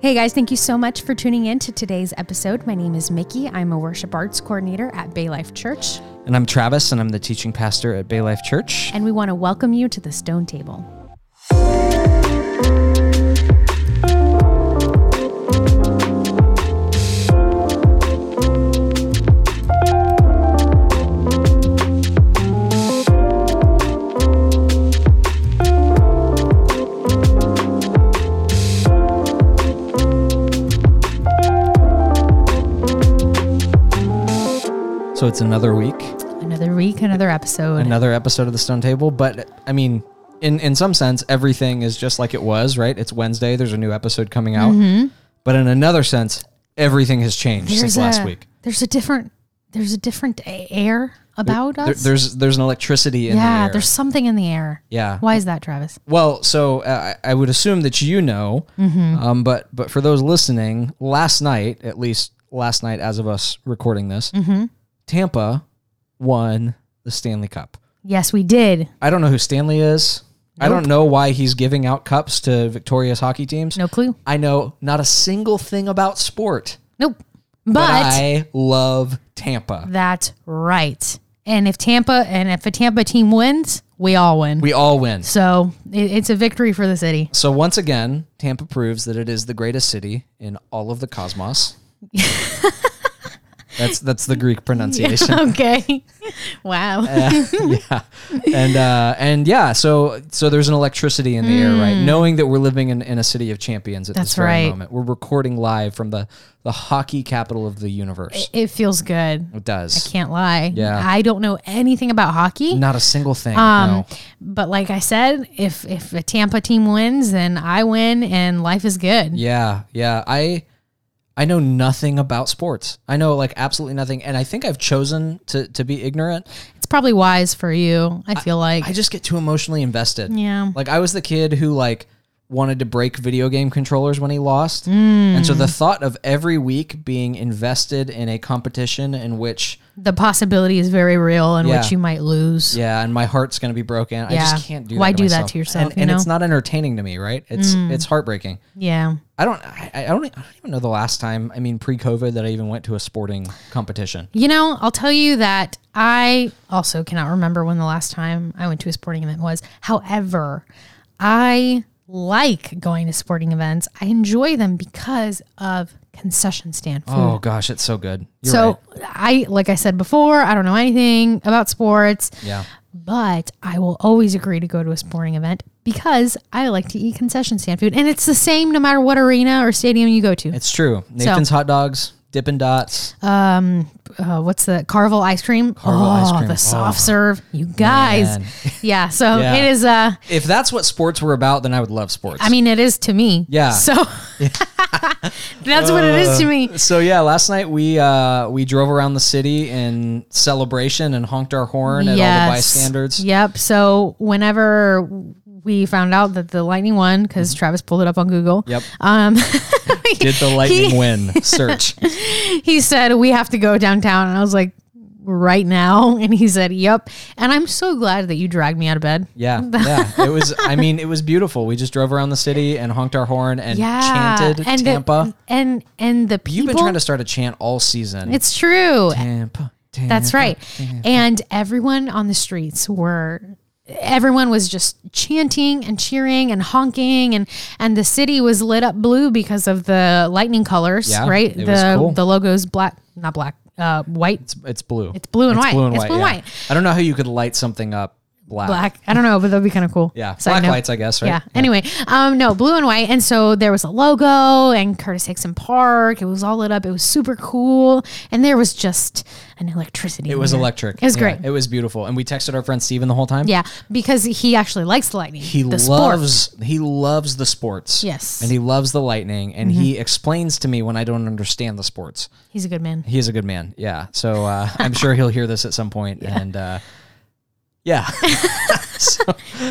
Hey guys, thank you so much for tuning in to today's episode. My name is Mickey. I'm a worship arts coordinator at Bay Life Church, And I'm Travis, and I'm the teaching pastor at Bay Life Church. and we want to welcome you to the Stone Table. So it's another week, Another week, another episode. another episode of the Stone Table. But I mean, in in some sense, everything is just like it was, right? It's Wednesday. There's a new episode coming out. But in another sense, everything has changed since last week. There's a different there's a different air about There- us. there's there's an electricity in the yeah, air. there's something in the air. yeah. Why is that, Travis? Well, so uh, I would assume that you know, um, but but for those listening, last night, at least last night, as of us recording this, Tampa won the Stanley Cup. Yes, we did. I don't know who Stanley is. I don't know why he's giving out cups to victorious hockey teams. No clue. I know not a single thing about sport, Nope. but, But, I love Tampa. that's right. And if Tampa and if a Tampa team wins, we all win. We all win. so it, it's a victory for the city. So once again, Tampa proves that it is the greatest city in all of the cosmos. that's that's the Greek pronunciation. okay. Wow. yeah, and uh, and yeah, so so there's an electricity in the air, right? Knowing that we're living in, in a city of champions at Mm. That's this very right. moment. We're recording live from the the hockey capital of the universe. it feels good. It does. I can't lie. Yeah. I don't know anything about hockey. Not a single thing. Um, no. But like I said, if if a Tampa team wins, then I win, and life is good. Yeah, yeah. I I know nothing about sports. I know like absolutely nothing, and I think I've chosen to to be ignorant. It's probably wise for you. I feel like. I just get too emotionally invested. yeah. Like I was the kid who like wanted to break video game controllers when he lost. And so the Mm. thought of every week being invested in a competition in which The possibility is very real in Yeah. which you might lose. yeah, and my heart's going to be broken. I Yeah. just can't do that. Why to do that myself. to yourself, And, you and know? Mm. it's not entertaining to me, right? It's it's heartbreaking. Yeah. I don't I, I don't I don't even know the last time, I mean pre-COVID that I even went to a sporting competition. You know, I'll tell you that I also cannot remember when the last time I went to a sporting event was. However, I like going to sporting events. I enjoy them because of concession stand food. Oh gosh, it's so good. You're so right. I, like I said before, I don't know anything about sports, Yeah. but I will always agree to go to a sporting event because I like to eat concession stand food, and it's the same no matter what arena or stadium you go to. It's true. Nathan's hot dogs, Dippin' Dots. uh, what's the Carvel ice cream? Carvel oh, ice cream. the soft serve. You guys. Man. Yeah. So Yeah. it is uh if that's what sports were about, then I would love sports. I mean it is to me. Yeah. So that's what it is to me. So yeah, last night we uh we drove around the city in celebration and honked our horn at all the bystanders. Yep. So whenever we found out that the lightning won, because Travis pulled it up on Google. Yep. Um Did the lightning win search? he said we have to go downtown and I was like right now and he said yep and i'm so glad that you dragged me out of bed Yeah, yeah. It was. I mean, it was beautiful. We just drove around the city and honked our horn and yeah chanted and the- Tampa. and and the people You've been trying to start a chant all season. it's true Tampa. Tampa That's right. And everyone on the streets were everyone was just chanting and cheering and honking and and the city was lit up blue because of the lightning colors, Yeah, right? the cool. the logo's black, not black, uh white, It's, it's blue. It's blue and white. Blue and It's white. blue and yeah. white. I don't know how you could light something up black. black. I don't know, but that'd be kind of cool. Yeah, Side black note. lights, I guess. Right? Yeah. Anyway, um, no, blue and white. And so there was a logo and Curtis Hixon Park. It was all lit up. It was super cool. And there was just an electricity. It was there. electric. It was Yeah, great. It was beautiful, and we texted our friend Steven the whole time. Yeah, because he actually likes the lightning. He the sport. loves he loves the sports. Yes. Mm-hmm. And he loves the lightning and he explains to me when I don't understand the sports. He's a good man. He is a good man. Yeah. So uh, I'm sure he'll hear this at some point and uh, yeah. so,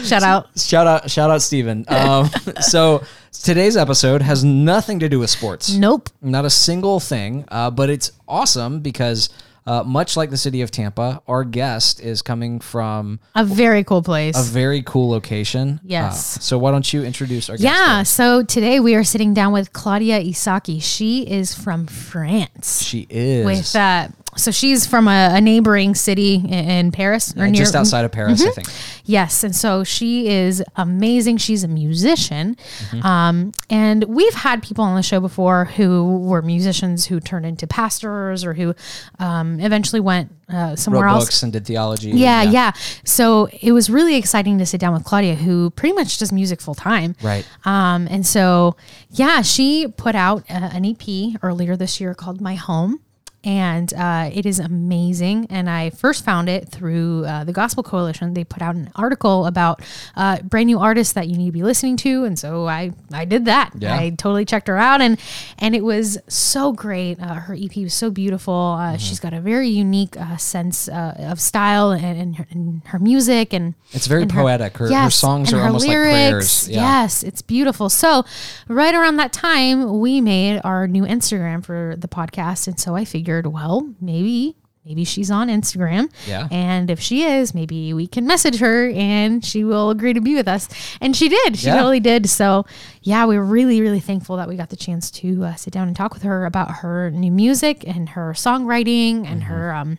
Shout out. shout out shout out Steven. Um, so today's episode has nothing to do with sports. Nope. Not a single thing, uh, but it's awesome because Uh, much like the city of Tampa, our guest is coming from A very cool place. a very cool location. Yes. Uh, so why don't you introduce our guest? yeah. So today we are sitting down with Claudia Isaki. She is from France. She is With uh, so she's from a, a neighboring city in, in Paris or uh, near just outside of Paris, Mm-hmm. I think. Yes, and so she is amazing. She's a musician, um, and we've had people on the show before who were musicians who turned into pastors or who um, eventually went uh, somewhere Wrote else. books and did theology. Yeah, yeah, So it was really exciting to sit down with Claudia, who pretty much does music full time. Right. Um, and so, yeah, she put out uh, an EP earlier this year called My Home. And uh, it is amazing. And I first found it through uh, the Gospel Coalition. They put out an article about uh, brand new artists that you need to be listening to, and so I I did that. Yeah. I totally checked her out, and and it was so great. Uh, her EP was so beautiful. Uh, She's got a very unique uh, sense uh, of style and, and, her, and her music, and It's very and poetic. Her, her songs are her almost like prayers. Yeah. Yes, it's beautiful. So, right around that time, we made our new Instagram for the podcast, and so I figured, well, maybe maybe she's on Instagram. Yeah. And if she is, maybe we can message her and she will agree to be with us. And she did. She Yeah. totally did. So, yeah, we were really, really thankful that we got the chance to uh, sit down and talk with her about her new music and her songwriting and Mm-hmm. her um,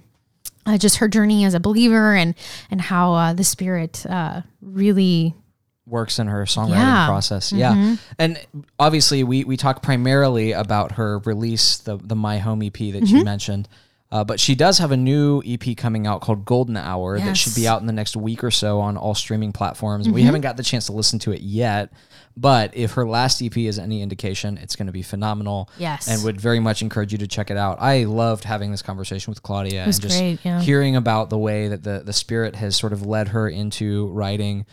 uh, just her journey as a believer and and how uh, the Spirit uh, really works in her songwriting Yeah. Mm-hmm. process. Yeah. And obviously we we talk primarily about her release, the the My Home EP that Mm-hmm. you mentioned. Uh, but she does have a new EP coming out called Golden Hour that should be out in the next week or so on all streaming platforms. Mm-hmm. We haven't got the chance to listen to it yet, but if her last EP is any indication, it's going to be phenomenal. Yes. And would very much encourage you to check it out. I loved having this conversation with Claudia and just great, yeah. hearing about the way that the, the spirit has sort of led her into writing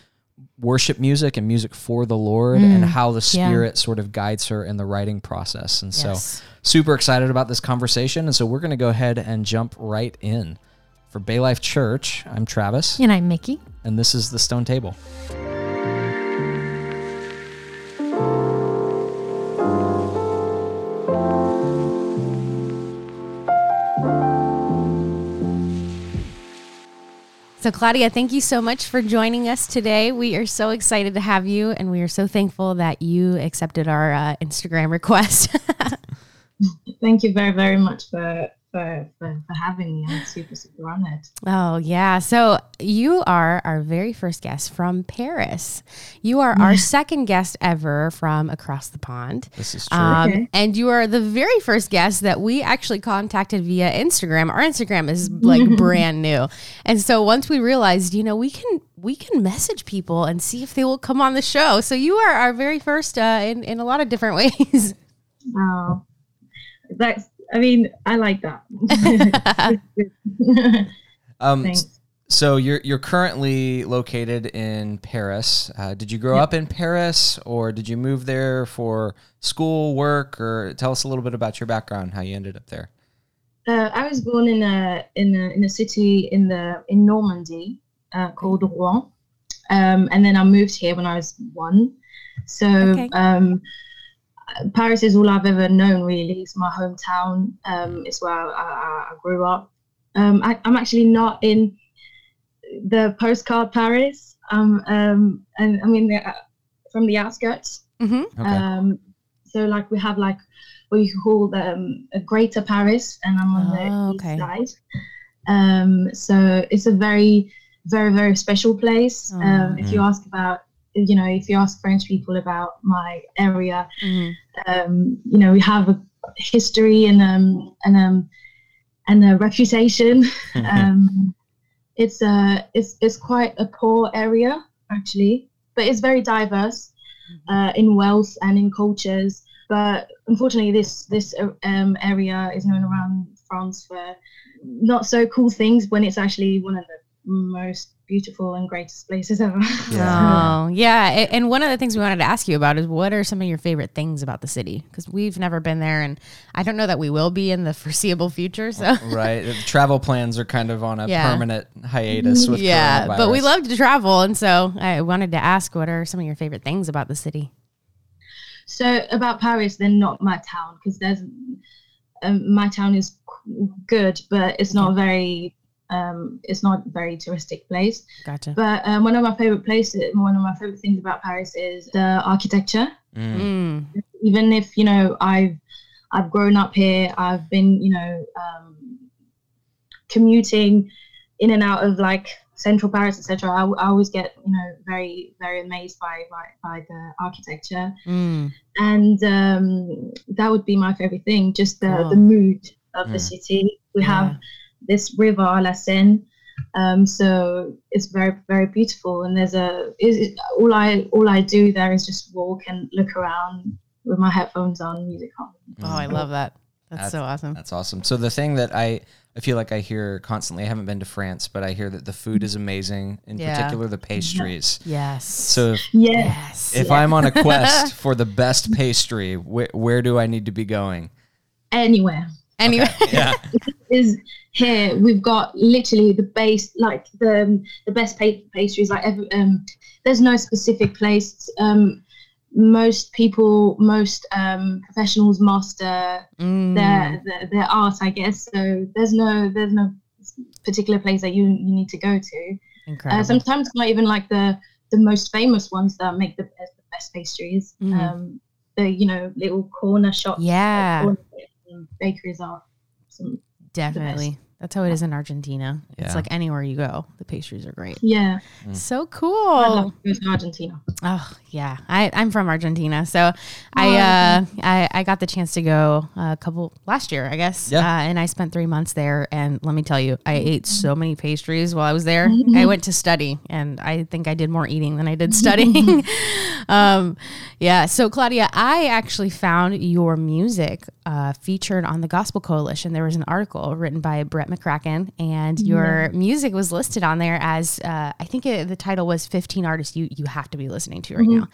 worship music and music for the Lord and mm, how the yeah. Spirit sort of guides her in the writing process. And Yes. so, super excited about this conversation. And so, we're going to go ahead and jump right in. For Bay Life Church, I'm Travis, and I'm Mickey. and this is the Stone Table. So, Claudia, thank you so much for joining us today. We are so excited to have you, and we are so thankful that you accepted our uh, Instagram request. Thank you very, very much for for, for, for having me. I'm super, super honored. oh, yeah. So, you are our very first guest from Paris. You are our second guest ever from across the pond. This is true. Um, Okay. And you are the very first guest that we actually contacted via Instagram. Our Instagram is like brand new, and so once we realized, you know, we can we can message people and see if they will come on the show. So you are our very first uh, in in a lot of different ways. Oh, that's. I mean, I like that. um, Thanks. so, you're, you're currently located in Paris. Uh, did you grow up in Paris or did you move there for school, work, or tell us a little bit about your background, how you ended up there? Uh, I was born in a in a in a city in the in Normandy uh, called Rouen, um, and then I moved here when I was one. So Okay. um, Paris is all I've ever known. Really, it's my hometown. Um, it's where I, I, I grew up. Um, I, I'm actually not in the postcard Paris. Um, um, and I mean, the, uh, from the outskirts. hmm Okay. Um, so like we have like what you call um, a Greater Paris, and I'm on Oh, the okay. east side. Um, so it's a very, very, very special place. Um, if you ask about, you know, if you ask French people about my area, hmm um, you know, we have a history and um and um and a reputation. um, it's a it's it's quite a poor area actually, but it's very diverse uh, in wealth and in cultures. But unfortunately, this this uh, um, area is known around France for not so cool things when it's actually one of the most beautiful and greatest places ever. Oh, yeah. And one of the things we wanted to ask you about is what are some of your favorite things about the city? Because we've never been there, and I don't know that we will be in the foreseeable future. So. right. Travel plans are kind of on a Yeah. permanent hiatus with Yeah, but we coronavirus. love to travel, and so I wanted to ask, what are some of your favorite things about the city? So about Paris, they're not my town, because there's um, my town is good, but it's not very um, it's not a very touristic place. Gotcha. But um, one of my favorite places, one of my favorite things about Paris is the architecture. Mm. Mm. Even if you know I've I've grown up here, I've been you know um, commuting in and out of like central Paris, etc. I, I always get you know very very amazed by by, by the architecture, Mm. and um, that would be my favorite thing. Just the Cool. the mood of the Mm. city. We Yeah. have this river, La Seine. Um, so it's very, very beautiful. And there's a is all I all I do there is just walk and look around with my headphones on, music on. Oh, I love that. That's, That's- so awesome. That's awesome. So the thing that I I feel like I hear constantly, I haven't been to France, but I hear that the food is amazing, in Yeah. particular the pastries. Yes. So if, yes. if I'm on a quest for the best pastry, wh- where do I need to be going? Anywhere anyway. Yeah. is here. We've got literally the base, like the the best pa- pastries. Like every, um, there's no specific place. Um, most people, most um, professionals master Mm. their, their their art, I guess. So there's no there's no particular place that you you need to go to. Incredible. Uh, sometimes not even like the the most famous ones that make the best, the best pastries. Mhm. Um, the you know little corner shops, like, Yeah. Bakeries are some Definitely. That's how it is in Argentina. Yeah. It's like anywhere you go, the pastries are great. yeah. So I'd cool. love to go to Argentina. Oh yeah, I, I'm from Argentina, so I, Oh, uh, I I got the chance to go a couple last year, I guess. Yeah. Uh, and I spent three months there, and let me tell you, I ate so many pastries while I was there. I went to study, and I think I did more eating than I did studying. um, yeah. So Claudia, I actually found your music uh, featured on the Gospel Coalition. There was an article written by Brett McCracken, and your music was listed on there as uh, I think it, the title was 15 artists you you have to be listening to right now.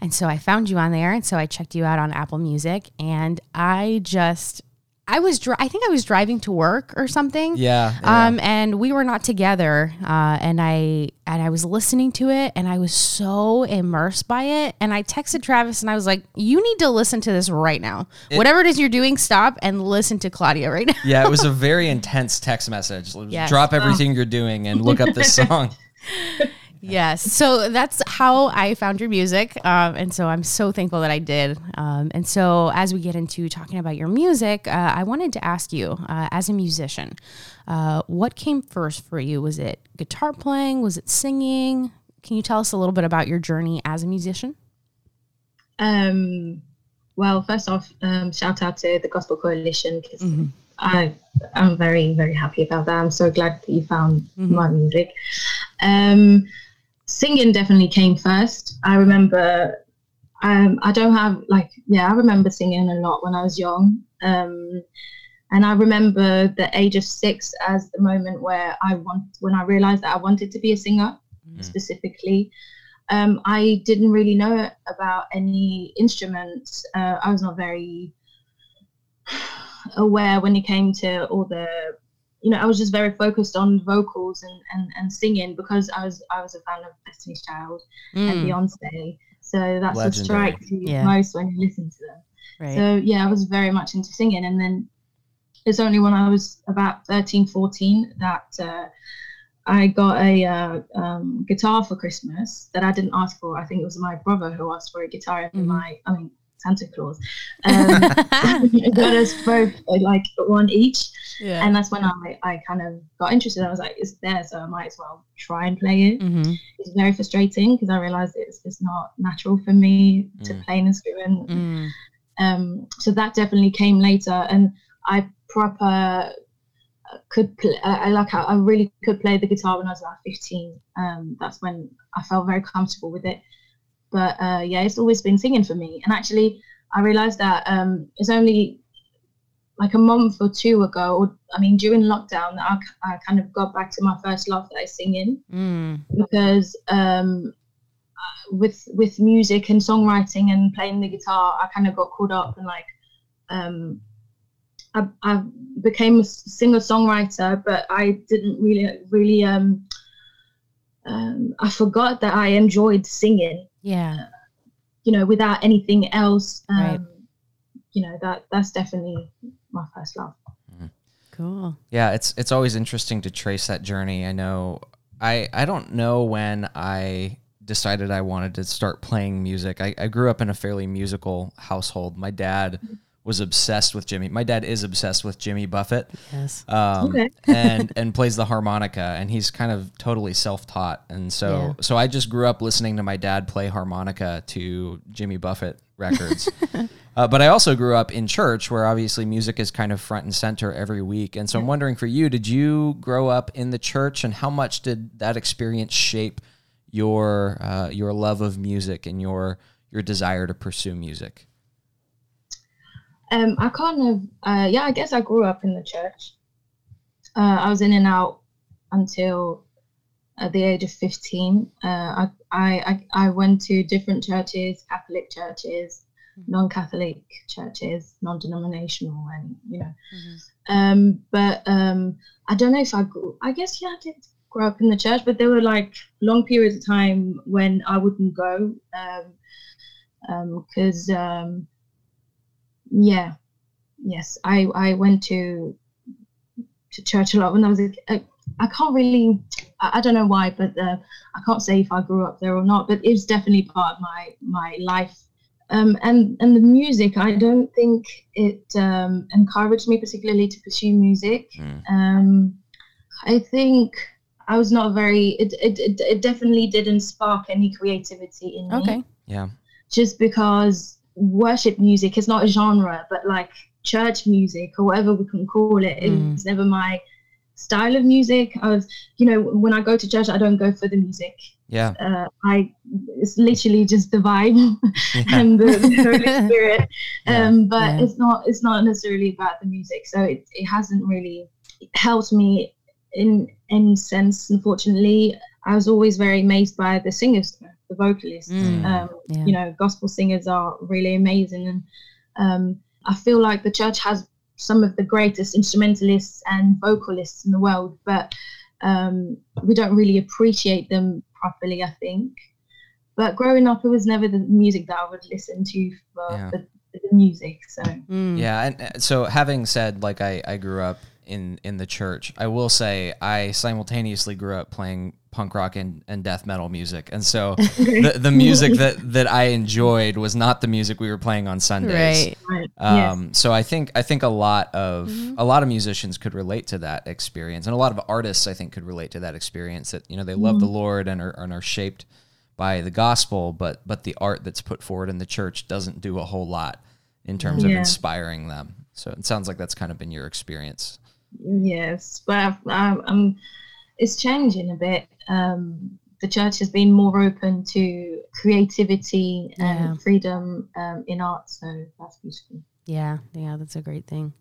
And so I found you on there, and so I checked you out on Apple Music, and I just I was dri- I think I was driving to work or something. Yeah. yeah. Um, and we were not together, uh, and I and I was listening to it, and I was so immersed by it. And I texted Travis, and I was like, "You need to listen to this right now. Whatever it is you're doing, stop and listen to Claudia right now." yeah, it was a very intense text message. Yes. Drop everything you're doing and look up this song. Yes. So that's how I found your music. Um, and so I'm so thankful that I did. Um, and so as we get into talking about your music, uh, I wanted to ask you, uh, as a musician, uh, what came first for you? Was it guitar playing? Was it singing? Can you tell us a little bit about your journey as a musician? Um, well, first off, um, shout out to the Gospel Coalition because Mm-hmm. I I'm very very happy about that. I'm so glad that you found my music. Um, singing definitely came first. I remember. Um, I don't have like yeah. I remember singing a lot when I was young. Um, and I remember the age of six as the moment where I want when I realized that I wanted to be a singer specifically. Um, I didn't really know about any instruments. Uh, I was not very aware when it came to all the, you know, I was just very focused on vocals and, and, and singing because I was I was a fan of Destiny's Child and Mm, Beyonce. So that's what Legendary. strikes you Yeah. most when you listen to them. right. So yeah, I was very much into singing, and then it's only when I was about 13, 14 that uh, I got a uh, um, guitar for Christmas that I didn't ask for. I think it was my brother who asked for a guitar, and Mhm. my I mean Santa Claus um, got us both uh, like one each, yeah. and that's when I I kind of got interested. I was like, it's there, so I might as well try and play it hmm it's very frustrating because I realized it's, it's not natural for me to Mm. play an instrument. Mm. Um, so that definitely came later, and I proper uh, could play. I like I I really could play the guitar when I was about fifteen. Um, that's when I felt very comfortable with it. But uh, yeah, it's always been singing for me. And actually, I realized that um, it's only like a month or two ago. Or, I mean, during lockdown, I, I kind of got back to my first love that is singing Mm. because um, with with music and songwriting and playing the guitar, I kind of got caught up and like um, I, I became a singer songwriter, but I didn't really really um, um, I forgot that I enjoyed singing. Yeah. You know, without anything else. Um, Right. You know that that's definitely my first love. Cool. Yeah, it's it's always interesting to trace that journey. I know I I don't know when I decided I wanted to start playing music. I, I grew up in a fairly musical household. My dad was obsessed with Jimmy. My dad is obsessed with Jimmy Buffett. Yes. Um, Okay. and and plays the harmonica and he's kind of totally self-taught and so Yeah. so I just grew up listening to my dad play harmonica to Jimmy Buffett records. uh, but I also grew up in church where obviously music is kind of front and center every week. And so I'm wondering for you, did you grow up in the church and how much did that experience shape your uh, your love of music and your your desire to pursue music? Um, I kind of, uh, yeah, I guess I grew up in the church. Uh, I was in and out until at the age of 15. Uh, I, I, I, went to different churches, Catholic churches, non-Catholic churches, non-denominational, and you know. Um, but um, I don't know if I grew. I guess yeah, I did grow up in the church, but there were like long periods of time when I wouldn't go. Um, because um, yeah, yes, I I went to to church a lot when I was a, a I can't really I, I don't know why, but uh, I can't say if I grew up there or not. But it was definitely part of my my life. Um, and and the music, I don't think it um, encouraged me particularly to pursue music. Mm. Um, I think I was not very. It, it it it definitely didn't spark any creativity in me Okay. Yeah. just because worship music is not a genre, but like church music or whatever we can call it, Mm. it's never my style of music. I was, you know, when I go to church, I don't go for the music. Yeah. Uh, I, it's literally just the vibe Yeah. and the, the Holy Spirit. Yeah. Um, but Yeah. it's not, it's not necessarily about the music. So it, it hasn't really helped me in any sense. Unfortunately, I was always very amazed by the singers, the vocalists. Mm. Um, Yeah. you know, gospel singers are really amazing, and um, I feel like the church has some of the greatest instrumentalists and vocalists in the world, but um, we don't really appreciate them properly. I think. But growing up, it was never the music that I would listen to for Yeah. the, the music. So Mm. Yeah, and uh, so having said like I, I grew up in in the church, I will say I simultaneously grew up playing punk rock and, and death metal music, and so the, the music that that I enjoyed was not the music we were playing on Sundays. Right. right, yes. Um, So I think I think a lot of a lot of musicians could relate to that experience, and a lot of artists I think could relate to that experience. That you know they love the Lord and are, and are shaped by the gospel, but but the art that's put forward in the church doesn't do a whole lot in terms of inspiring them. So it sounds like that's kind of been your experience. Yes, but I'm, I'm, it's changing a bit. Um, the church has been more open to creativity Yeah. and freedom um, in art, so that's beautiful. Yeah, yeah, that's a great thing.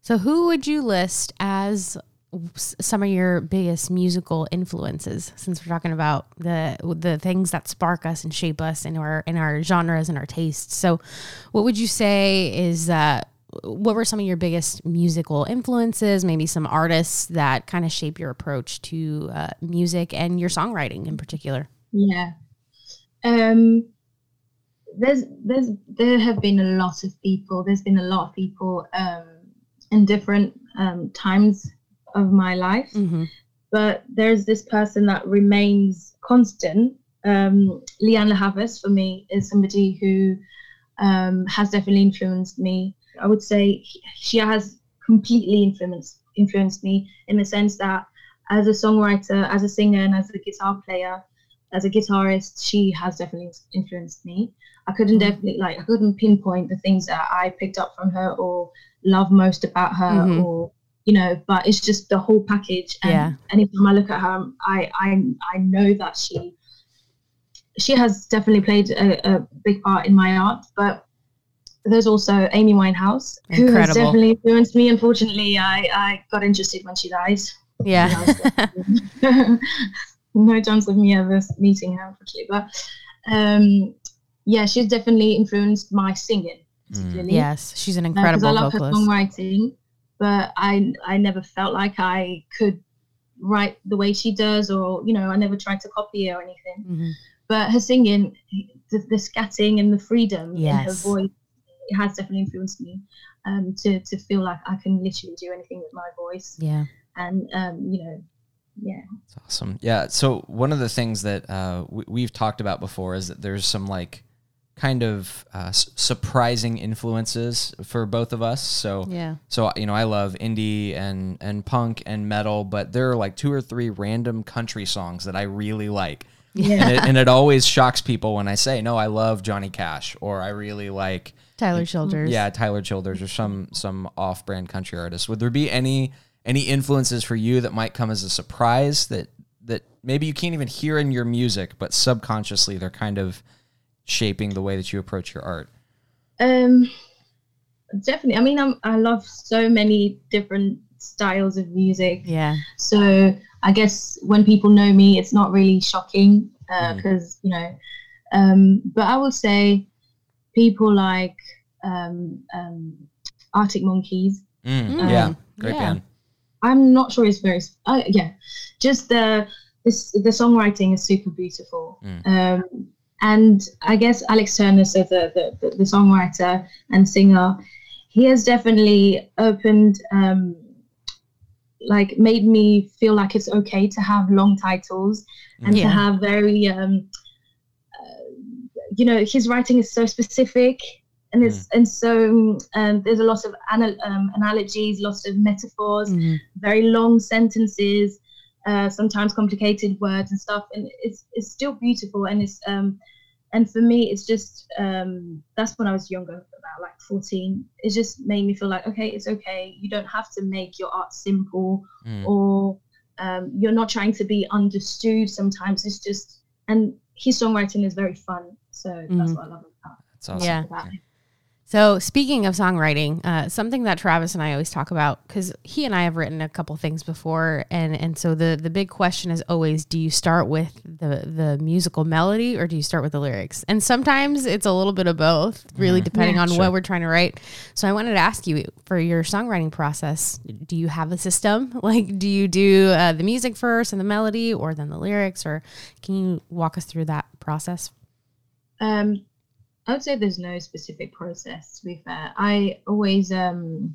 So, who would you list as some of your biggest musical influences? Since we're talking about the the things that spark us and shape us in our in our genres and our tastes. So, what would you say is uh, what were some of your biggest musical influences? Maybe some artists that kind of shape your approach to uh, music and your songwriting in particular. Yeah. Um, there's, there's, there have been a lot of people. There's been a lot of people um, in different um, times of my life. Mm-hmm. but there's this person that remains constant. Um, Leanne for me is somebody who um, has definitely influenced me. I would say she has completely influenced influenced me in the sense that as a songwriter, as a singer, and as a guitar player, as a guitarist, she has definitely influenced me. I couldn't definitely like I couldn't pinpoint the things that I picked up from her or love most about her Mhm. or you know, but it's just the whole package. And Yeah. anytime I look at her, I I I know that she she has definitely played a, a big part in my art, but there's also Amy Winehouse, who has definitely influenced me. Unfortunately, I, I got interested when she died. Yeah. no chance of me ever meeting her, unfortunately. But um, yeah, she's definitely influenced my singing, particularly. yes, she's an incredible. because incredible I love her songwriting, but I I never felt like I could write the way she does, or you know, I never tried to copy her or anything. Mhm. But her singing, the, the scatting and the freedom in her voice it has definitely influenced me um, to to feel like I can literally do anything with my voice, Yeah. and um, you know, yeah. It's awesome. Yeah. So one of the things that uh, we, we've talked about before is that there's some like kind of uh, s- surprising influences for both of us. So Yeah. So you know, I love indie and and punk and metal, but there are like two or three random country songs that I really like. Yeah. And it, and it always shocks people when I say, "No, I love Johnny Cash," or "I really like Tyler Childers. yeah Tyler Childers," or some some off-brand country artist. Would there be any any influences for you that might come as a surprise that that maybe you can't even hear in your music, but subconsciously they're kind of shaping the way that you approach your art? Um, definitely. I mean, I'm, I love so many different styles of music. Yeah. So I guess when people know me, it's not really shocking because you know. Um, but I will say people like um, um, Arctic Monkeys. Mm, Mm, yeah, great yeah. band. I'm not sure it's very. Uh, yeah, just the this the songwriting is super beautiful. Mm. Um, and I guess Alex Turner, so the, the the the songwriter and singer, he has definitely opened. Um, like made me feel like it's okay to have long titles and Yeah. to have very um you know his writing is so specific and it's and so um, there's a lot of anal- um, analogies lots of metaphors Mhm. very long sentences uh, sometimes complicated words and stuff. And it's it's still beautiful and it's um and for me it's just um that's when i was younger about like 14 it just made me feel like okay it's okay. You don't have to make your art simple Mm. or um, you're not trying to be understood sometimes. It's just and his songwriting is very fun so that's Mhm. what i love about, That's awesome. Yeah. about So, speaking of songwriting, uh, something that Travis and I always talk about because he and I have written a couple things before, and and so the the big question is always: Do you start with the the musical melody or do you start with the lyrics? And sometimes it's a little bit of both, really depending Yeah. on Sure. what we're trying to write. So, I wanted to ask you for your songwriting process: Do you have a system? Like, do you do uh, the music first and the melody, or then the lyrics? Or can you walk us through that process? Um, I would say there's no specific process. To be fair, I always, um,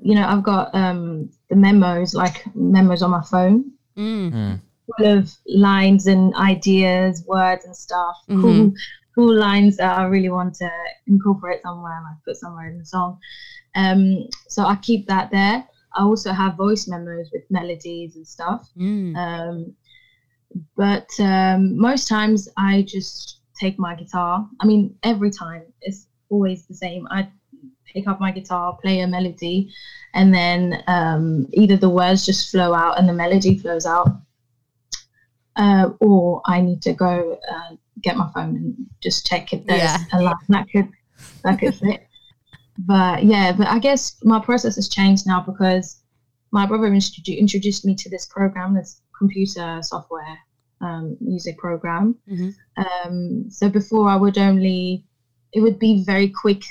you know, I've got um, the memos, like memos on my phone, Mm. Mm. full of lines and ideas, words and stuff. Cool, Mhm. cool lines that I really want to incorporate somewhere, like put somewhere in the song. Um, so I keep that there. I also have voice memos with melodies and stuff. Mm. Um, but um, most times I just take my guitar. I mean, every time it's always the same. I pick up my guitar, play a melody, and then um, either the words just flow out and the melody flows out, uh, or I need to go uh, get my phone and just check if there's Yeah. a line that could that could fit. But yeah, but I guess my process has changed now because my brother introdu- introduced me to this program, this computer software um, music program. Mhm. Um, so before I would only, it would be very quick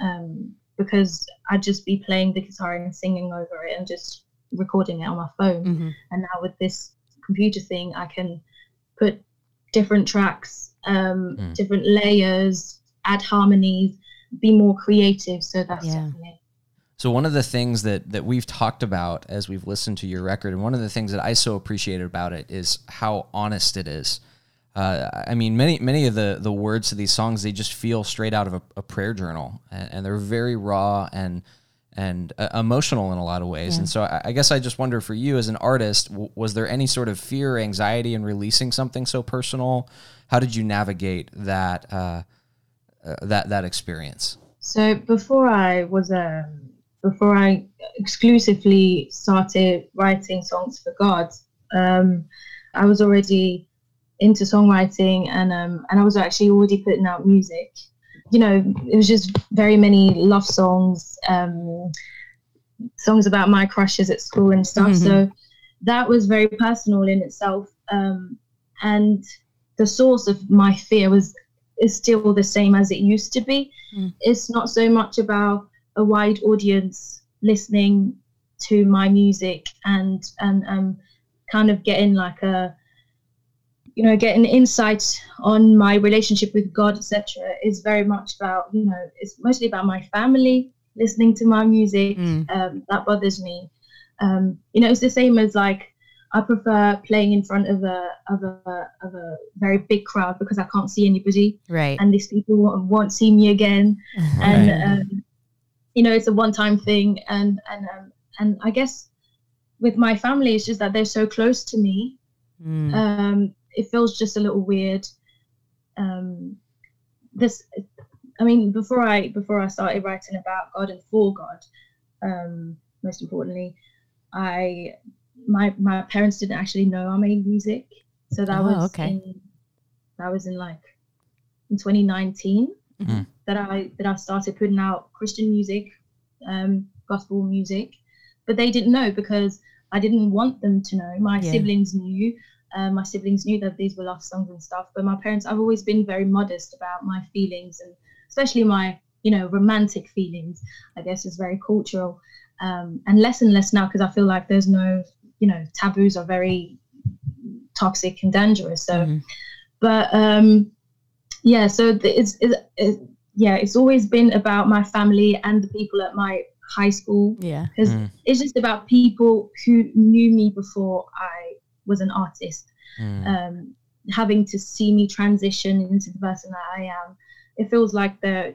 um, because I'd just be playing the guitar and singing over it and just recording it on my phone. Mhm. And now with this computer thing, I can put different tracks, um, Mm. different layers, add harmonies, be more creative. So that's Yeah. definitely So one of the things that that we've talked about as we've listened to your record, and one of the things that I so appreciated about it is how honest it is. Uh, I mean, many many of the the words to these songs they just feel straight out of a, a prayer journal, and, and they're very raw and and uh, emotional in a lot of ways. And so I, I guess I just wonder for you as an artist, w- was there any sort of fear, anxiety in releasing something so personal? How did you navigate that uh, uh, that that experience? So before I was um before I exclusively started writing songs for God, um, I was already into songwriting and um, and I was actually already putting out music. You know, it was just very many love songs, um, songs about my crushes at school and stuff. So that was very personal in itself. Um, and the source of my fear was is still the same as it used to be. Mm. It's not so much about a wide audience listening to my music and and um kind of getting like a you know getting insight on my relationship with god etc is very much about you know it's mostly about my family listening to my music Mm. um, that bothers me um, you know it's the same as like i prefer playing in front of a of a of a very big crowd because i can't see anybody Right. and these people won't, won't see me again and um, you know it's a one-time thing. And and um, and i guess with my family it's just that they're so close to me. Mm. um it feels just a little weird. Um this i mean before i before i started writing about god and for god um most importantly i my my parents didn't actually know i made music. So that Oh, was okay. in that was in like in 2019 Mhm. that i that i started putting out christian music um gospel music but they didn't know because i didn't want them to know my Yeah. siblings knew um, my siblings knew that these were love songs and stuff but my parents i've always been very modest about my feelings and especially my you know romantic feelings i guess is very cultural um, and less and less now because i feel like there's no you know taboos are very toxic and dangerous so Mhm. but um yeah so the, it's, it's yeah it's always been about my family and the people at my high school Yeah. because Mm. it's just about people who knew me before i was an artist Mm. um having to see me transition into the person that i am it feels like they're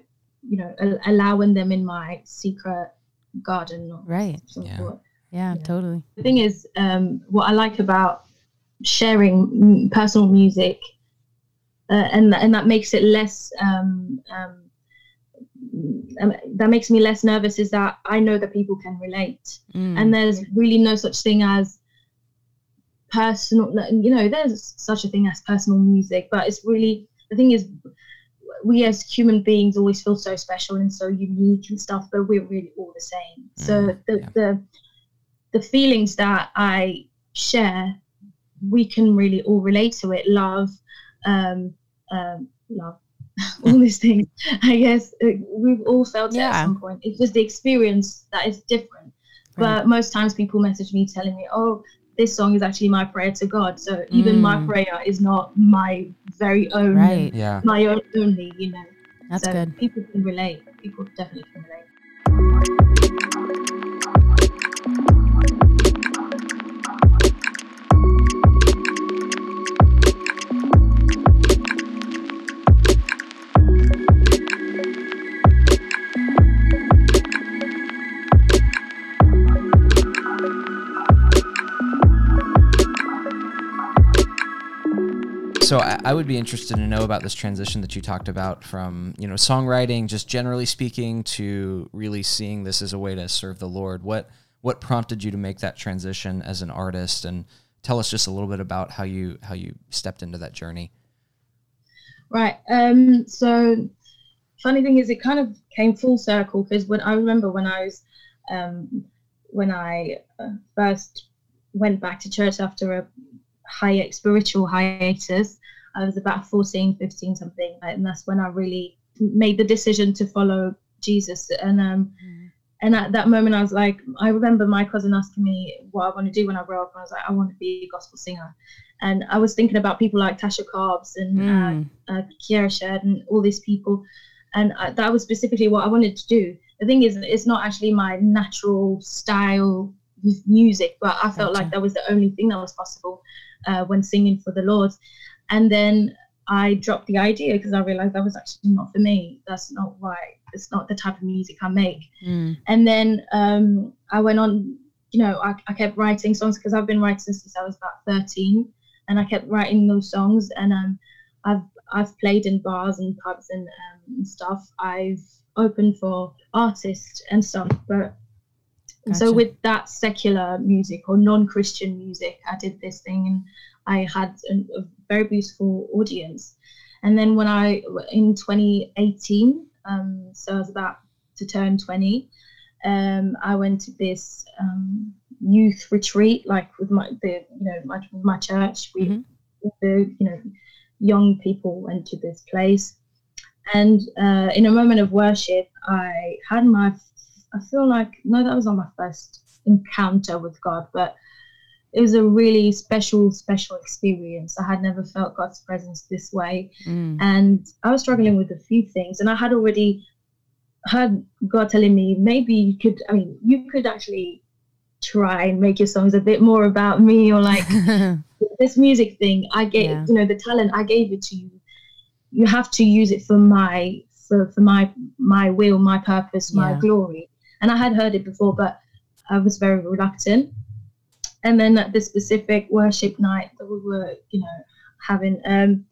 you know a- allowing them in my secret garden or Right. Yeah. Yeah, Yeah. totally. the thing is um, what i like about sharing personal music uh, and and that makes it less um, um, um, that makes me less nervous is that i know that people can relate Mm. and there's really no such thing as personal you know there's such a thing as personal music but it's really the thing is we as human beings always feel so special and so unique and stuff but we're really all the same so Mm, the, yeah. the the feelings that i share we can really all relate to it love um um love all these things i guess uh, we've all felt it at some point it's just the experience that is different Right. but most times people message me telling me oh this song is actually my prayer to god so even my Mm. prayer is not my very own Right. yeah. my own only you know That's so good. people can relate people definitely can relate So I, I would be interested to know about this transition that you talked about from you know songwriting, just generally speaking, to really seeing this as a way to serve the Lord. What what prompted you to make that transition as an artist, and tell us just a little bit about how you how you stepped into that journey. Right. Um, so funny thing is, it kind of came full circle because when I remember when I was um, when I uh, first went back to church after a high spiritual hiatus, I was about 14, 15 something, and that's when I really made the decision to follow Jesus. And um, and at that moment, I was like, I remember my cousin asking me what I want to do when I grow up, and I was like, I want to be a gospel singer. And I was thinking about people like Tasha Cobbs and uh, Mm. uh, Kierra Sheard and all these people. And uh, that was specifically what I wanted to do. The thing is, it's not actually my natural style with music, but I felt Gotcha. like that was the only thing that was possible uh, when singing for the Lord. And then I dropped the idea because I realized that was actually not for me. That's not right. It's not the type of music I make Mm. and then um, I went on. You know, I, I kept writing songs because I've been writing since I was about thirteen, and I kept writing those songs. And um, I've I've played in bars and pubs and, um, and stuff. I've opened for artists and stuff, but so with that secular music or non-Christian music, I did this thing, and I had an, a very beautiful audience. And then when I in 2018, um, so I was about to turn 20, um, I went to this um, youth retreat, like with my the you know my my church. We Mhm. the you know young people went to this place, and uh, in a moment of worship, I had my I feel like no, that was not my first encounter with God, but it was a really special, special experience. I had never felt God's presence this way. Mm. And I was struggling with a few things. And I had already heard God telling me, maybe you could, I mean, you could actually try and make your songs a bit more about me or like this music thing. I gave, Yeah. you know, the talent, I gave it to you. You have to use it for my, for, for my, my will, my purpose, my Yeah. glory. And I had heard it before, but I was very reluctant. And then at this specific worship night that we were, you know, having, um,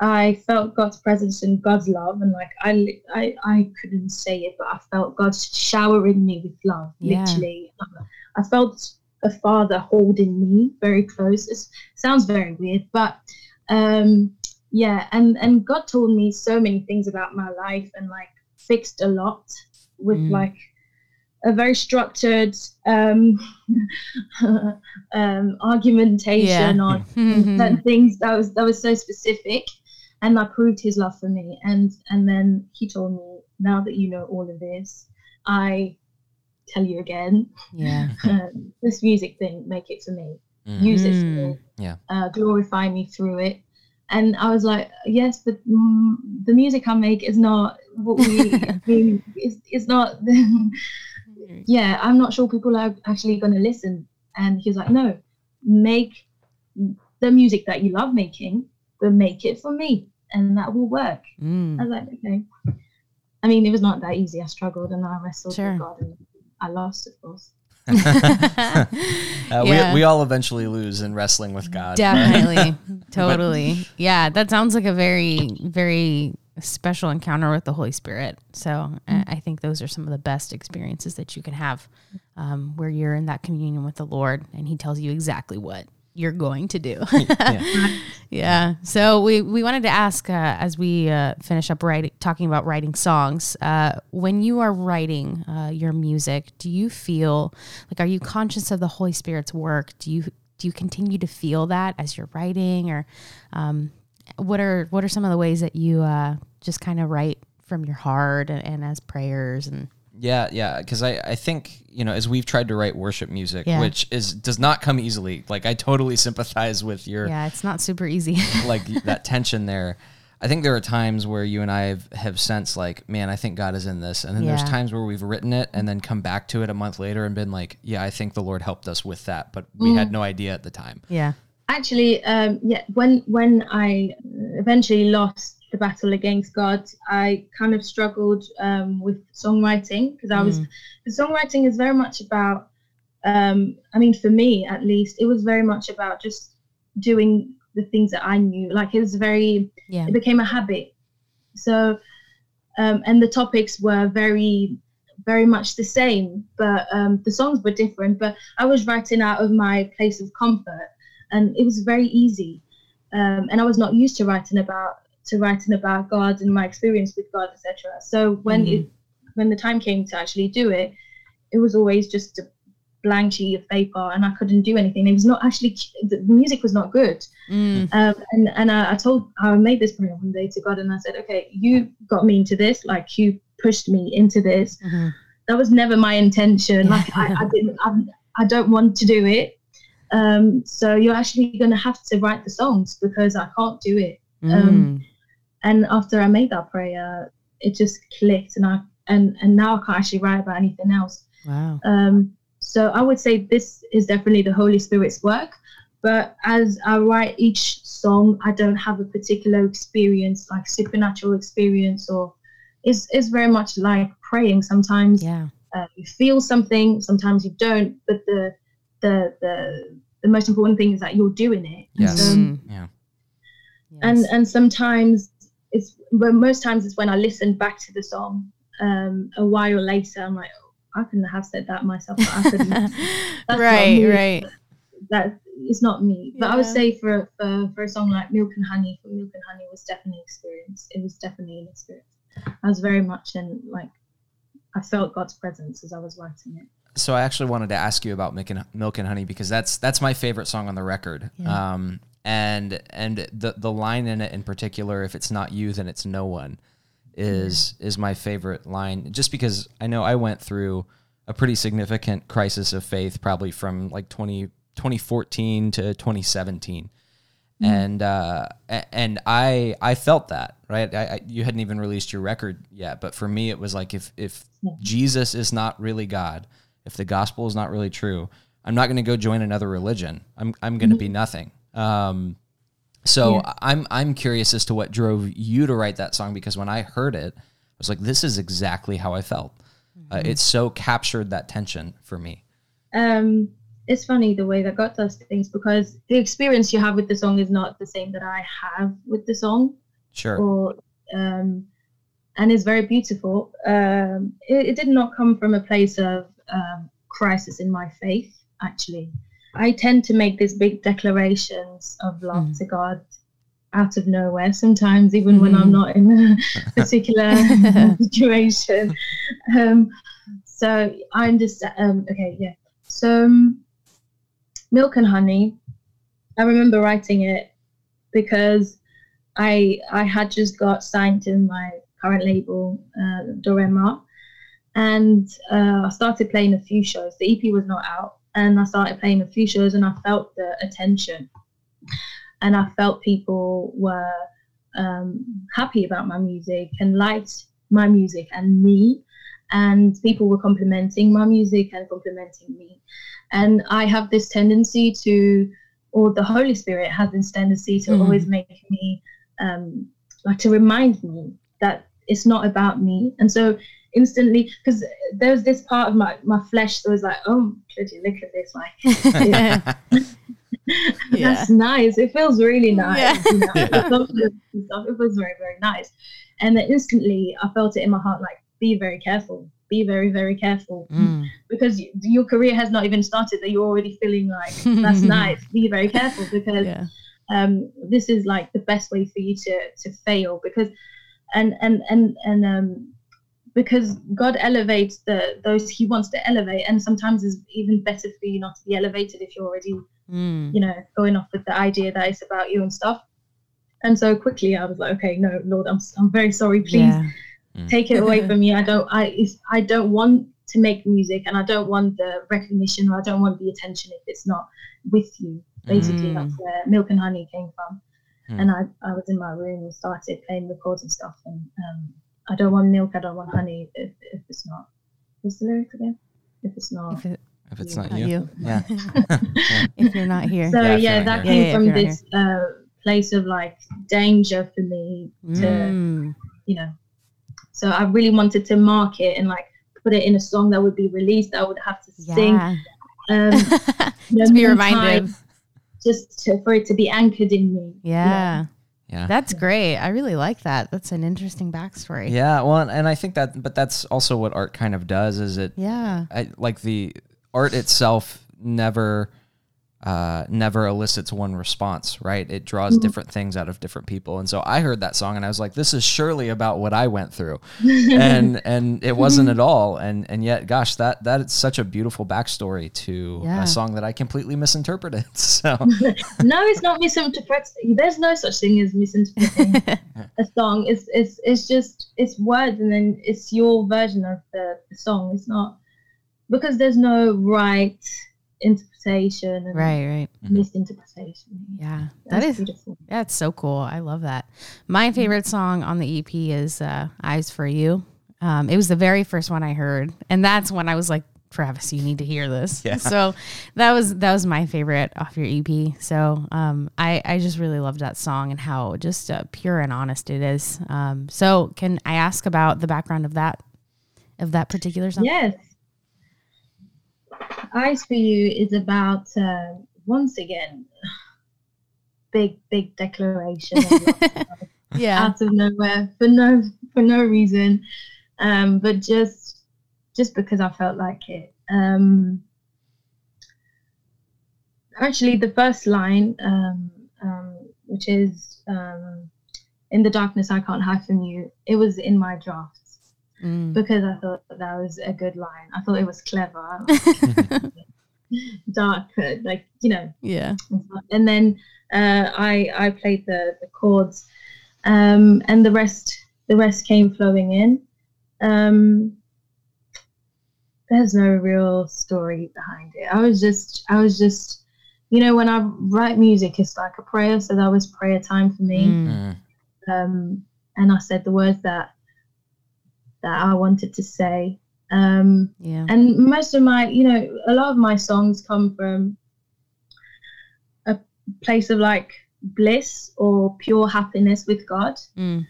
I felt God's presence and God's love, and like I, I, I couldn't say it, but I felt God showering me with love, Yeah. literally. I felt a father holding me very close. It sounds very weird, but um, yeah, and and God told me so many things about my life and like fixed a lot with Mm. like a very structured um, um, argumentation on certain things that was that was so specific and that proved his love for me and and then he told me now that you know all of this i tell you again yeah. um, this music thing make it for me Mhm. use it for Mm. me Yeah. uh, glorify me through it and i was like yes but mm, the music i make is not what we I mean, it's, it's not yeah i'm not sure people are actually going to listen and he was like no make the music that you love making but make it for me and that will work Mm. i was like okay i mean it was not that easy i struggled and i wrestled Sure. with god and i lost of course Uh, Yeah. we, we all eventually lose in wrestling with God. Definitely. Totally. Yeah. That sounds like a very, very special encounter with the Holy Spirit. So I I think those are some of the best experiences that you can have um, where you're in that communion with the Lord and He tells you exactly what you're going to do. Yeah. Yeah. So we, we wanted to ask uh, as we uh, finish up writing, talking about writing songs. Uh, when you are writing uh, your music, do you feel like are you conscious of the Holy Spirit's work? Do you do you continue to feel that as you're writing, or um, what are what are some of the ways that you uh, just kind of write from your heart and, and as prayers and Yeah, yeah, because I, I think you know as we've tried to write worship music, Yeah. which is does not come easily. Like I totally sympathize with your yeah, it's not super easy. like that tension there. I think there are times where you and I have, have sensed like, man, I think God is in this, and then there's times where we've written it and then come back to it a month later and been like, yeah, I think the Lord helped us with that, but we had no idea at the time. yeah. actually um yeah when when i eventually lost the battle against god i kind of struggled um with songwriting because i was the songwriting is very much about um i mean for me at least it was very much about just doing the things that i knew. Like it was very Yeah. it became a habit. So um and the topics were very very much the same but um the songs were different. But i was writing out of my place of comfort and it was very easy. Um and i was not used to writing about to writing about god and my experience with god etc so when it when the time came to actually do it it was always just a blank sheet of paper and i couldn't do anything it was not actually the music was not good Mm. um, and and I, I told I made this prayer one day to God, and I said, okay, you got me into this, like you pushed me into this. Mhm. That was never my intention. Like I, I didn't, I, I don't want to do it. Um, so you're actually gonna have to write the songs because I can't do it. Um, Mm. And after I made that prayer, it just clicked, and I and and now I can't actually write about anything else. wow. Um, so I would say this is definitely the Holy Spirit's work. But as I write each song, I don't have a particular experience, like supernatural experience, or it's, it's very much like praying. Sometimes Yeah. uh, you feel something, sometimes you don't. But the the the the most important thing is that you're doing it. Yes. So- Mm. Yeah. and Yes. and sometimes it's but most times it's when I listen back to the song um, a while later. I'm like, I couldn't have said that myself. but I couldn't. That's not right, me. right. that it's not me. But I would say for, for for a song like Milk and Honey, for Milk and Honey was definitely an experience. It was definitely an experience. I was very much in like I felt God's presence as I was writing it. So I actually wanted to ask you about Milk and, Milk and Honey because that's that's my favorite song on the record. Yeah. Um, and and the the line in it in particular, if it's not you, then it's no one, is is my favorite line. Just because I know I went through a pretty significant crisis of faith, probably from like 2014 to 2017. And uh, and I I felt that right. I, I, you hadn't even released your record yet, but for me it was like if if Jesus is not really God, if the gospel is not really true, I'm not going to go join another religion. I'm I'm going to be nothing. Um, so I'm I'm curious as to what drove you to write that song because when I heard it, I was like, this is exactly how I felt. Uh, it so captured that tension for me. um, it's funny the way that God does things because the experience you have with the song is not the same that I have with the song, Sure. or um, and it's very beautiful. Um, it, it did not come from a place of um, crisis in my faith. Actually, I tend to make these big declarations of love to God out of nowhere. Sometimes, even when I'm not in a particular situation. Um, so I understand. Um, okay, yeah. So, um, milk and honey. I remember writing it because I I had just got signed to my current label, uh, Dorema, and uh, I started playing a few shows. The EP was not out, and I started playing a few shows, and I felt the attention, and I felt people were um, happy about my music and liked my music and me, and people were complimenting my music and complimenting me, and I have this tendency to, or the Holy Spirit has this tendency to Mhm. always make me um, like to remind me that it's not about me. And so instantly, because there was this part of my, my flesh that was like, oh, bloody look at this. Like, Yeah. that's nice. It feels really nice. Yeah. You know? The confidence and stuff, it was very, very nice. And then instantly I felt it in my heart, like, be very careful. Be very, very careful. Mm. Because your career has not even started that you're already feeling like, that's nice. Be very careful because Yeah. um, this is like the best way for you to to fail because and and and and um because God elevates the those he wants to elevate and sometimes it's even better for you not to be elevated if you're already Mm. you know going off with the idea that it's about you and stuff and so quickly I was like okay no Lord I'm I'm very sorry please Yeah. take it away from me I don't I it's, I don't want to make music and I don't want the recognition or I don't want the attention if it's not with you basically Mm. that's where milk and honey came from Mm. and I, I was in my room and started playing the chords and stuff and um, I don't want milk I don't want honey if, if it's not what's the lyrics again if it's not If, it, If it's You. not not you. you. Yeah. if you're not here. so Yeah, yeah, if you're not that came Yeah, yeah, from this uh, place of like danger for me to Mm. you know so I really wanted to mark it and like put it in a song that would be released that I would have to sing Yeah. um, you know, to be reminded. just to, for it to be anchored in me Yeah. Yeah. That's great. I really like that. That's an interesting backstory. Yeah, well, and I think that, but that's also what art kind of does. Is it Yeah. I, like the art itself never uh, never elicits one response, right? It draws different things out of different people. And so I heard that song and I was like, this is surely about what I went through. and and it wasn't at all. And and yet, gosh, that that is such a beautiful backstory to Yeah. a song that I completely misinterpreted. So no, it's not misinterpreting. There's no such thing as misinterpreting a song. It's it's it's just it's words, and then it's your version of the, the song. It's not because there's no right interpretation and Right, right. misinterpretation. Yeah. That That's beautiful. that's so cool. I love that. My favorite song on the EP is uh, Eyes for You. Um, it was the very first one I heard. And that's when I was like, Travis, you need to hear this. Yeah. So that was that was my favorite off your EP. So um, I I just really loved that song and how just uh, pure and honest it is. Um, so can I ask about the background of that of that particular song? Yes. Eyes for You is about uh, once again big big declaration. Yeah. out of nowhere for no for no reason um but just just because i felt like it um actually the first line um, um which is um in the darkness i can't hide from you it was in my drafts Mm. because i thought that, that was a good line i thought it was clever dark like you know Yeah. and then uh, I I played the the chords, um, and the rest the rest came flowing in. Um, there's no real story behind it. I was just I was just you know, when I write music, it's like a prayer. So that was prayer time for me. Mm. Mm. Um, and I said the words that that I wanted to say. Um, Yeah. and most of my, you know, a lot of my songs come from a place of like bliss or pure happiness with God. Mm.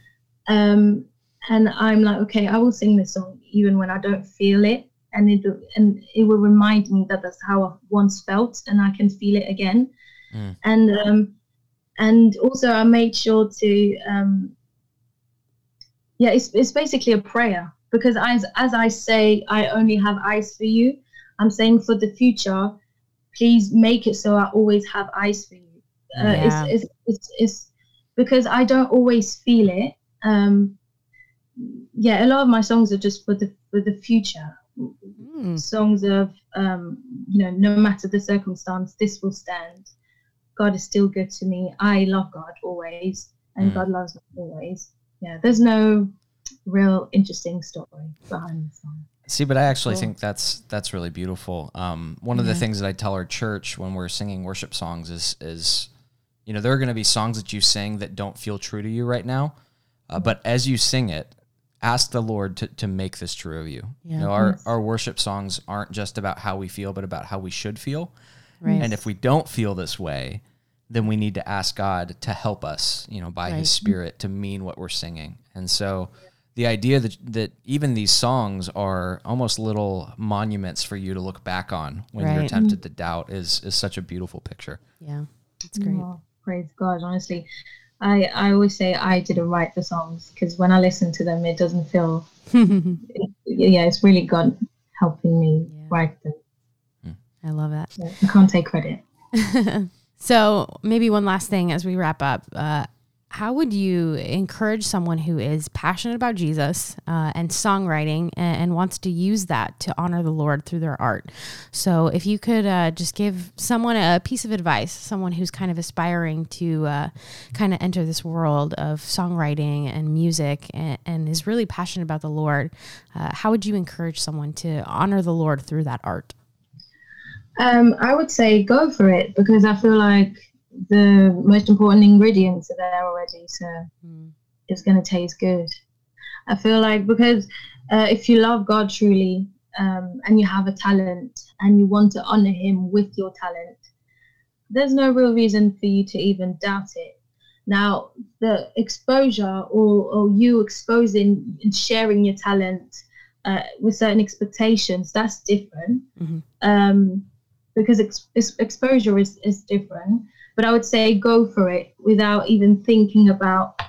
Um, and I'm like, okay, I will sing this song even when I don't feel it, and it and it will remind me that that's how I once felt, and I can feel it again. Mm. And um, and also I made sure to um, yeah, it's it's basically a prayer because as as I say, I only have eyes for you. I'm saying for the future, please make it so I always have eyes for you. Uh, Yeah. it's, it's, it's, it's because I don't always feel it. Um, yeah, a lot of my songs are just for the for the future. Mm. Songs of um, you know, no matter the circumstance, this will stand. God is still good to me. I love God always, and Mm. God loves me always. Yeah, there's no real interesting story behind the song. See, but I actually Cool. think that's that's really beautiful. Um, one of the things that I tell our church when we're singing worship songs is is, you know, there are going to be songs that you sing that don't feel true to you right now, uh, but as you sing it, ask the Lord to, to make this true of you. Yeah. You know, our our worship songs aren't just about how we feel, but about how we should feel. Right. And if we don't feel this way, then we need to ask God to help us, you know, by Right. his spirit to mean what we're singing. And so the idea that that even these songs are almost little monuments for you to look back on when you're Right. tempted to doubt is is such a beautiful picture. yeah. That's great. Oh, praise God. Honestly, I I always say I didn't write the songs because when I listen to them, it doesn't feel. Yeah, it's really God helping me Yeah. write them. Hmm. I love that. So I can't take credit. So maybe one last thing as we wrap up. Uh, how would you encourage someone who is passionate about Jesus uh, and songwriting and, and wants to use that to honor the Lord through their art? So, if you could uh, just give someone a piece of advice, someone who's kind of aspiring to uh, kind of enter this world of songwriting and music and, and is really passionate about the Lord, uh, how would you encourage someone to honor the Lord through that art? Um, I would say go for it because I feel like the most important ingredients are there already, so Mm. it's going to taste good. I feel like because uh, if you love God truly um, and you have a talent and you want to honor Him with your talent, there's no real reason for you to even doubt it. Now, the exposure or, or you exposing and sharing your talent uh, with certain expectations, that's different. Mhm. Um, because ex- ex- exposure is, is different. But I would say go for it without even thinking about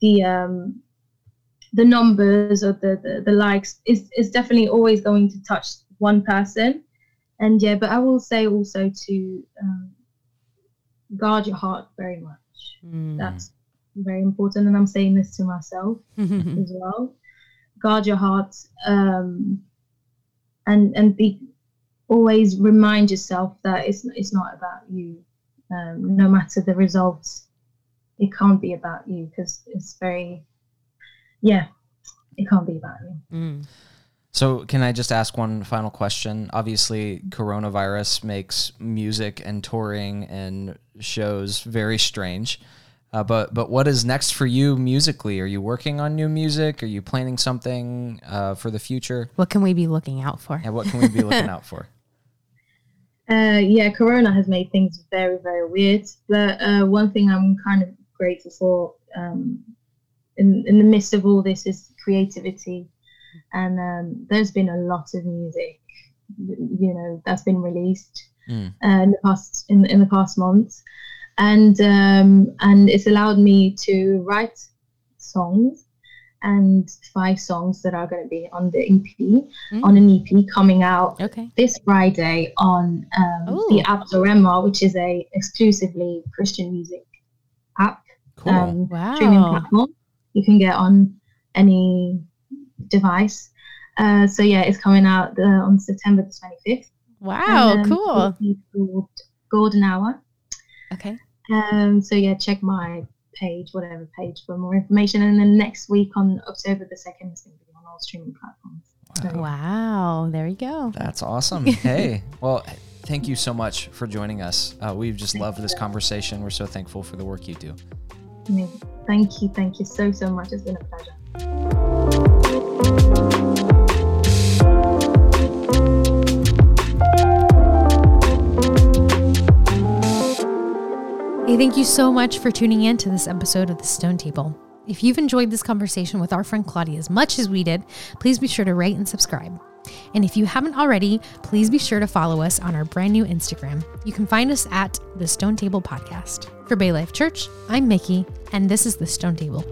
the um, the numbers or the, the, the likes. It's, it's definitely always going to touch one person. And yeah, but I will say also to um, guard your heart very much. Mm. That's very important. And I'm saying this to myself as well. Guard your heart um, and and be always remind yourself that it's it's not about you. Um, no matter the results, it can't be about you because it's very yeah, it can't be about you. Mm. So, can I just ask one final question? Obviously, coronavirus makes music and touring and shows very strange. Uh, but but what is next for you musically? Are you working on new music? Are you planning something uh, for the future? What can we be looking out for? Yeah, what can we be looking out for? Uh, yeah, Corona has made things very, very weird. But uh, one thing I'm kind of grateful for um, in, in the midst of all this is creativity. And um, there's been a lot of music, you know, that's been released Mm. uh, in the past in, in the past months, and um, and it's allowed me to write songs and five songs that are going to be on the EP Mm. on an EP coming out Okay. this Friday on um, the app Zorema, which is a exclusively Christian music app Cool. um, streaming platform. You can get on any device. Uh, so yeah, it's coming out the, on September the twenty fifth. Wow. Cool. It's called Golden Hour. Okay. Um, so yeah, check my page, whatever page, for more information. And then next week on October the second, it's going to be on all streaming platforms. So. Wow. There you go. That's awesome. hey, well, thank you so much for joining us. Uh, we've just loved this conversation. We're so thankful for the work you do. Thank you. Thank you so, so much. It's been a pleasure. Hey, thank you so much for tuning in to this episode of The Stone Table. If you've enjoyed this conversation with our friend Claudia as much as we did, please be sure to rate and subscribe. And if you haven't already, please be sure to follow us on our brand new Instagram. You can find us at The Stone Table Podcast. For Bay Life Church, I'm Mickey, and this is The Stone Table.